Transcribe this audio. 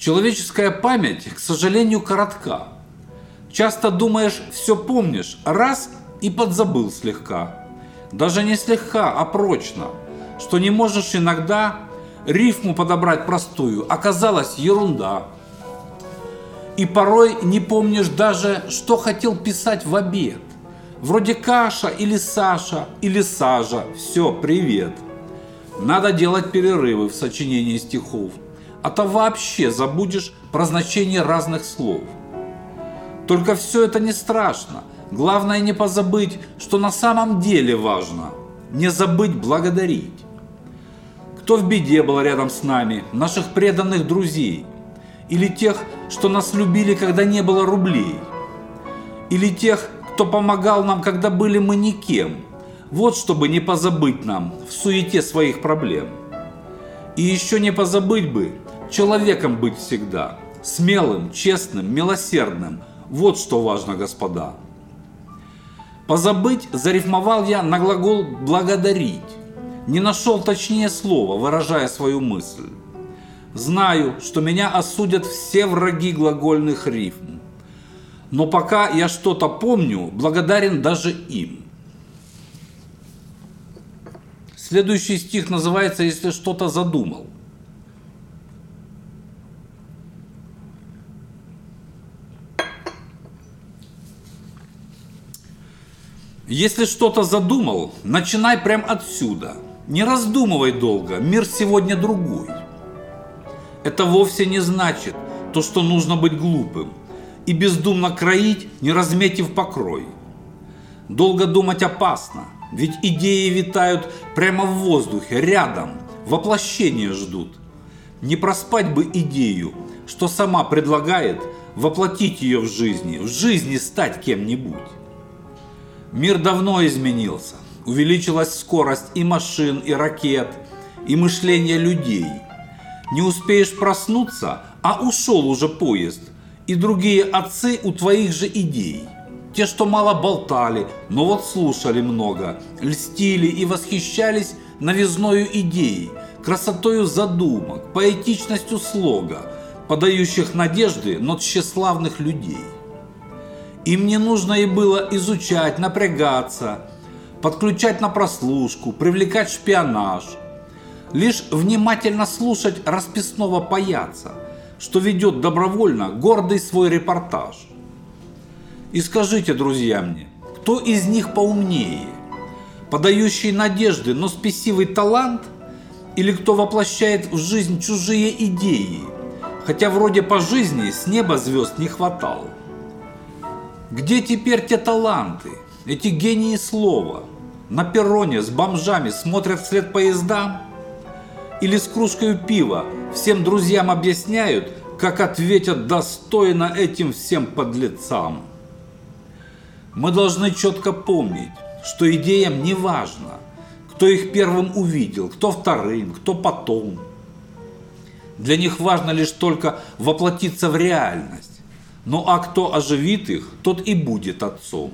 Человеческая память, к сожалению, коротка. Часто думаешь, все помнишь, раз и подзабыл слегка. Даже не слегка, а прочно, что не можешь иногда рифму подобрать простую, оказалась ерунда. И порой не помнишь даже, что хотел писать в обед. Вроде каша или Саша или сажа. Все, привет. Надо делать перерывы в сочинении стихов, а то вообще забудешь про значение разных слов. Только все это не страшно. Главное не позабыть, что на самом деле важно. Не забыть благодарить. Кто в беде был рядом с нами, наших преданных друзей. Или тех, что нас любили, когда не было рублей. Или тех, кто помогал нам, когда были мы никем. Вот чтобы не позабыть нам в суете своих проблем. И еще не позабыть бы человеком быть всегда. Смелым, честным, милосердным. Вот что важно, господа. Позабыть зарифмовал я на глагол «благодарить». Не нашел точнее слова, выражая свою мысль. Знаю, что меня осудят все враги глагольных рифм. Но пока я что-то помню, благодарен даже им. Следующий стих называется «Если что-то задумал». Если что-то задумал, начинай прямо отсюда. Не раздумывай долго, мир сегодня другой. Это вовсе не значит то, что нужно быть глупым и бездумно кроить, не разметив покрой. Долго думать опасно, ведь идеи витают прямо в воздухе, рядом, воплощения ждут. Не проспать бы идею, что сама предлагает воплотить ее в жизни, в жизни стать кем-нибудь. Мир давно изменился, увеличилась скорость и машин, и ракет, и мышление людей. Не успеешь проснуться, а ушел уже поезд, и другие отцы у твоих же идей. Те, что мало болтали, но вот слушали много, льстили и восхищались новизною идеей, красотою задумок, поэтичностью слога, подающих надежды, но тщеславных людей. Им не нужно и было изучать, напрягаться, подключать на прослушку, привлекать шпионаж. Лишь внимательно слушать расписного паяца – что ведет добровольно гордый свой репортаж. И скажите, друзья мне, кто из них поумнее? Подающий надежды, но спесивый талант? Или кто воплощает в жизнь чужие идеи, хотя вроде по жизни с неба звезд не хватало? Где теперь те таланты, эти гении слова? На перроне с бомжами смотрят вслед поездам? Или с кружкой пива всем друзьям объясняют, как ответят достойно этим всем подлецам. Мы должны четко помнить, что идеям не важно, кто их первым увидел, кто вторым, кто потом. Для них важно лишь только воплотиться в реальность. Ну а кто оживит их, тот и будет отцом.